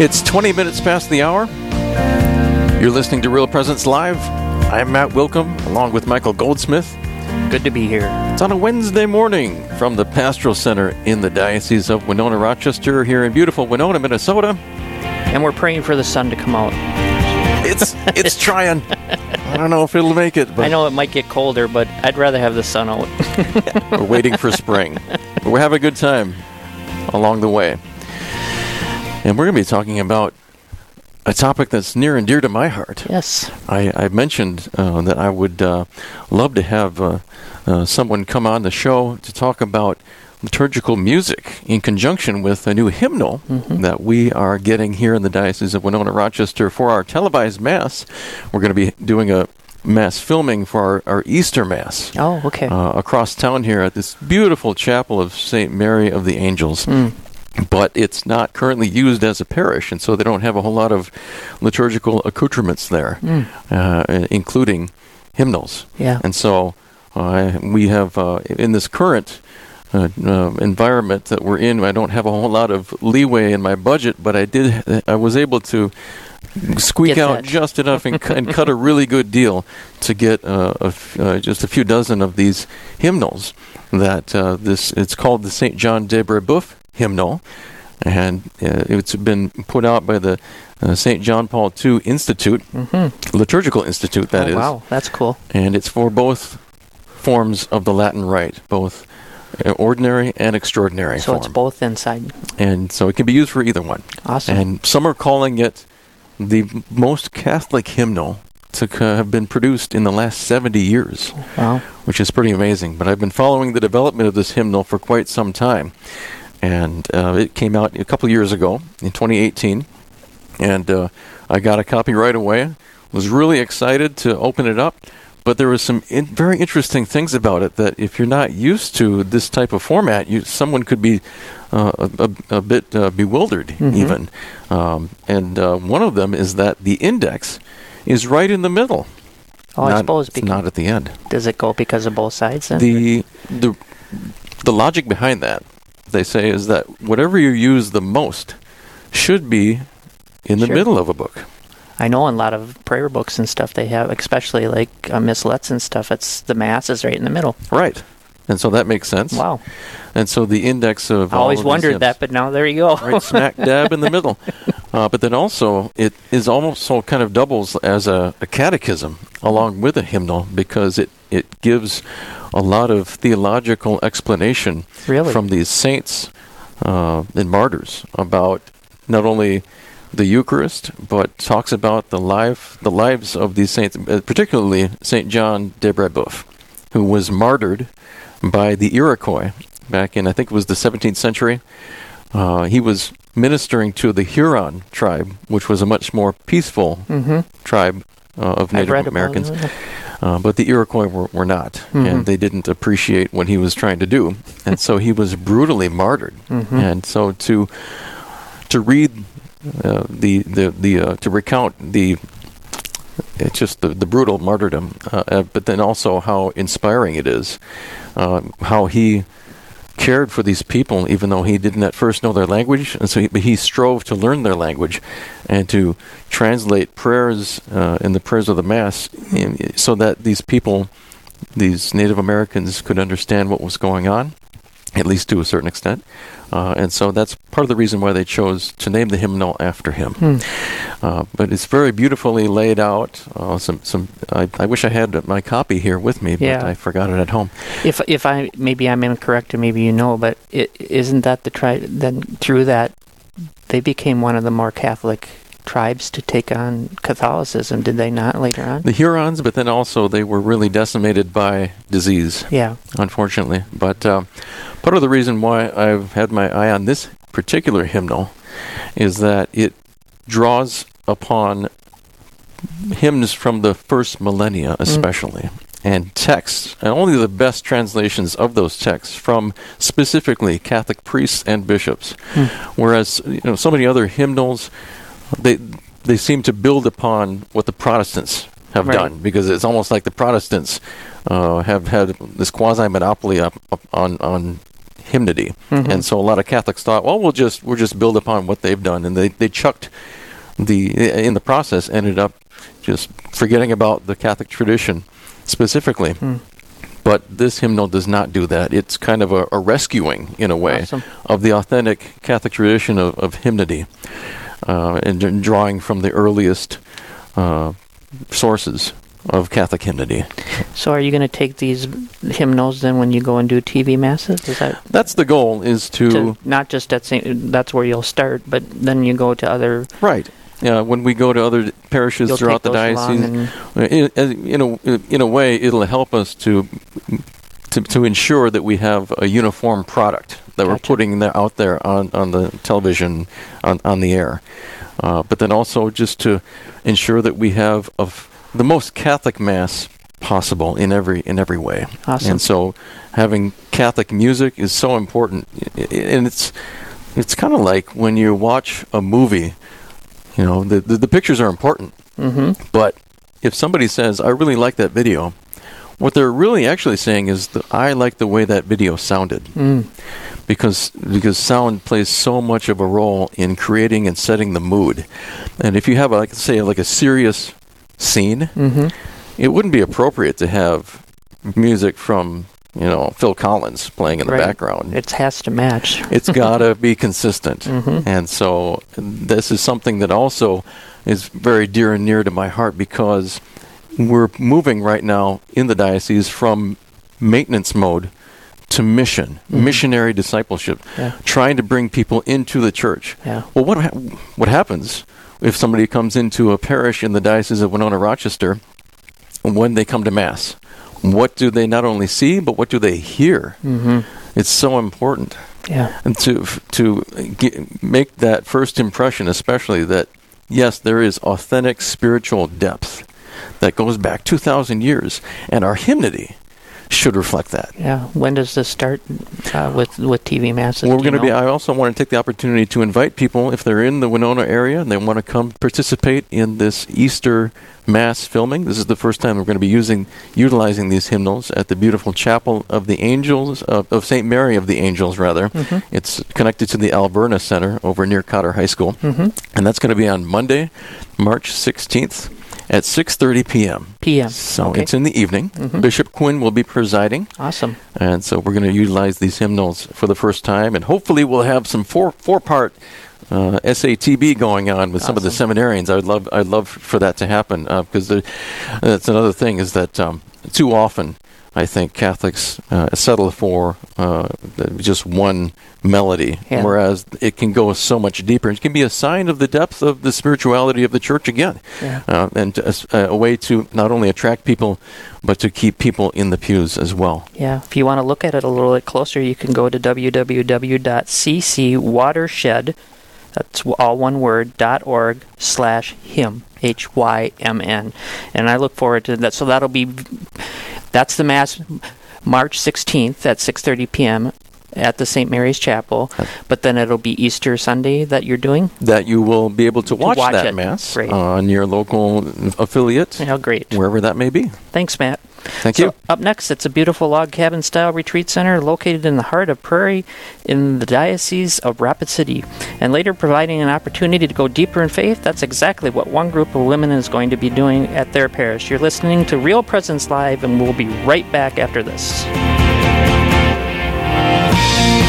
It's 20 minutes past the hour. You're listening to Real Presence Live. I'm Matt Wilkham, along with Michael Goldsmith. Good to be here. It's on a Wednesday morning from the Pastoral Center in the Diocese of Winona Rochester here in beautiful Winona, Minnesota. And we're praying for the sun to come out. It's it's trying. I don't know if it'll make it, but I know it might get colder, but I'd rather have the sun out. we're waiting for spring. But we're having a good time along the way. And we're going to be talking about a topic that's near and dear to my heart. yes. I, I mentioned uh, that I would uh, love to have uh, uh, someone come on the show to talk about liturgical music in conjunction with a new hymnal that we are getting here in the Diocese of Winona Rochester for our televised Mass. We're going to be doing a Mass filming for our, our Easter Mass. Oh, okay. Uh, across town here at this beautiful chapel of St. Mary of the Angels Mm. But it's not currently used as a parish, and so they don't have a whole lot of liturgical accoutrements there, Mm. uh, including hymnals. Yeah. And so uh, we have uh, in this current uh, uh, environment that we're in. I don't have a whole lot of leeway in my budget, but I did. I was able to squeak Get out that. just enough and, cu- and cut a really good deal to get uh, a f- uh, just a few dozen of these hymnals. That uh, this it's called the Saint John de Brebeuf hymnal, and uh, it's been put out by the uh, Saint John Paul II Institute, Mm-hmm. Liturgical Institute. That oh, is, Wow, that's cool. and it's for both forms of the Latin Rite, both uh, ordinary and extraordinary So form. it's both inside. and so it can be used for either one. Awesome. And some are calling it the most Catholic hymnal to have been produced in the last 70 years, wow. which is pretty amazing. But I've been following the development of this hymnal for quite some time. And uh, it came out a couple years ago in 2018. And uh, I got a copy right away. Was really excited to open it up. But there was some in- very interesting things about it that if you're not used to this type of format, you someone could be uh, a, a, a bit uh, bewildered Mhm. even. Um, and uh, one of them is that the index is right in the middle. Oh, I not, suppose it's not at the end. does it go because of both sides then? The the the logic behind that they say is that whatever you use the most should be in the Sure. middle of a book. I know in a lot of prayer books and stuff they have, especially like uh, missalettes and stuff. It's the mass is right in the middle. Right. And so that makes sense. Wow. And so the index of I always of wondered that, but now there you go. right smack dab in the middle. Uh, but then also, it is almost so kind of doubles as a, a catechism along with a hymnal because it, it gives a lot of theological explanation Really? from these saints uh, and martyrs about not only the Eucharist, but talks about the life, the lives of these saints, uh, particularly Saint John de Brebeuf, who was martyred by the Iroquois back in I think it was the 17th century. Uh, he was ministering to the Huron tribe, which was a much more peaceful mm-hmm. tribe uh, of Native Americans. Uh, but the Iroquois were, were not, Mhm. and they didn't appreciate what he was trying to do, and so he was brutally martyred. Mhm. And so to to read uh, the the the uh, to recount the it's just the, the brutal martyrdom, uh, uh, but then also how inspiring it is, uh, how he cared for these people, even though he didn't at first know their language, and so he, he strove to learn their language and to translate prayers uh, in the prayers of the mass, in, so that these people, these Native Americans, could understand what was going on, at least to a certain extent. Uh, and so that's part of the reason why they chose to name the hymnal after him. Hmm. Uh, but it's very beautifully laid out. Uh, some, some. I, I wish I had my copy here with me, but Yeah. I forgot it at home. If if I maybe I'm incorrect and maybe you know, but isn't that the tri- then through that they became one of the more Catholic tribes to take on Catholicism, did they not later on? The Hurons, but then also they were really decimated by disease, Yeah. unfortunately. But uh, part of the reason why I've had my eye on this particular hymnal is that it draws upon hymns from the first millennia, especially. And texts, and only the best translations of those texts from specifically Catholic priests and bishops. Hmm. Whereas, you know, so many other hymnals, they they seem to build upon what the Protestants have Right. done because it's almost like the Protestants uh, have had this quasi monopoly up, up on on hymnody, and so a lot of Catholics thought, well, we'll just we'll just build upon what they've done, and they they chucked the in the process ended up just forgetting about the Catholic tradition specifically. But this hymnal does not do that. It's kind of a, a rescuing, in a way, Awesome. of the authentic Catholic tradition of, of hymnody, and drawing from the earliest uh, sources of Catholic hymnody. So are you going to take these hymnals then when you go and do TV masses? Is that That's the goal: is to, to, not just at St. That's where you'll start, but then you go to other. right. Yeah, when we go to other parishes You'll throughout the diocese, and in, in a in a way, it'll help us to to, to ensure that we have a uniform product that we're putting there, out there on, on the television, on, on the air. Uh, but then also just to ensure that we have of the most Catholic mass possible in every in every way. Awesome. And so having Catholic music is so important, and it's it's kind of like when you watch a movie. You know, the, the, the pictures are important. mm-hmm. But if somebody says, I really like that video, what they're really actually saying is, that I like the way that video sounded. Mm. Because, because sound plays so much of a role in creating and setting the mood. And if you have, a, like, say, like a serious scene, hmm it wouldn't be appropriate to have music from, you know, Phil Collins playing in the Right. background. It has to match. It's got to be consistent. Mhm. And so this is something that also is very dear and near to my heart because we're moving right now in the diocese from maintenance mode to mission, Mhm. missionary discipleship, Yeah. trying to bring people into the church. Yeah. Well, what ha- what happens if somebody comes into a parish in the diocese of Winona Rochester when they come to mass? What do they not only see, but what do they hear? hmm It's so important Yeah. and to to get, make that first impression, especially that yes, there is authentic spiritual depth that goes back two thousand years, and our hymnody should reflect that. Yeah. When does this start uh, with with TV masses? Well, we're going to be. I also want to take the opportunity to invite people if they're in the Winona area and they want to come participate in this Easter Mass filming. This is the first time we're going to be using utilizing these hymnals at the beautiful Chapel of the Angels of, of Saint Mary of the Angels, rather. mm-hmm. It's connected to the Alverna Center over near Cotter High School, mm-hmm. and that's going to be on Monday, March 16th at 6:30 p.m. PM. So okay. it's in the evening. Mhm. Bishop Quinn will be presiding. awesome. And so we're going to utilize these hymnals for the first time, and hopefully we'll have some four four part uh, SATB going on with some of the seminarians. I'd love I'd love for that to happen uh, because there- that's another thing is that um, too often I think Catholics uh, settle for uh, just one melody, Yeah. whereas it can go so much deeper. It can be a sign of the depth of the spirituality of the church again, Yeah. uh, and uh, a way to not only attract people, but to keep people in the pews as well. Yeah, if you want to look at it a little bit closer, you can go to www.ccwatershed, that's all one word, dot org slash hymn, H-Y-M-N. And I look forward to that. So that'll be, that's the Mass, March 16th at 6.30 p.m. at the St. Mary's Chapel. But then it'll be Easter Sunday that you're doing? That you will be able to watch, watch that it. mass Great. Uh, on your local affiliate, Yeah, great. wherever that may be. Thanks, Matt. Thank so you. Up next, it's a beautiful log cabin style retreat center located in the heart of Prairie in the Diocese of Rapid City. And later, providing an opportunity to go deeper in faith, that's exactly what one group of women is going to be doing at their parish. You're listening to Real Presence Live, and we'll be right back after this.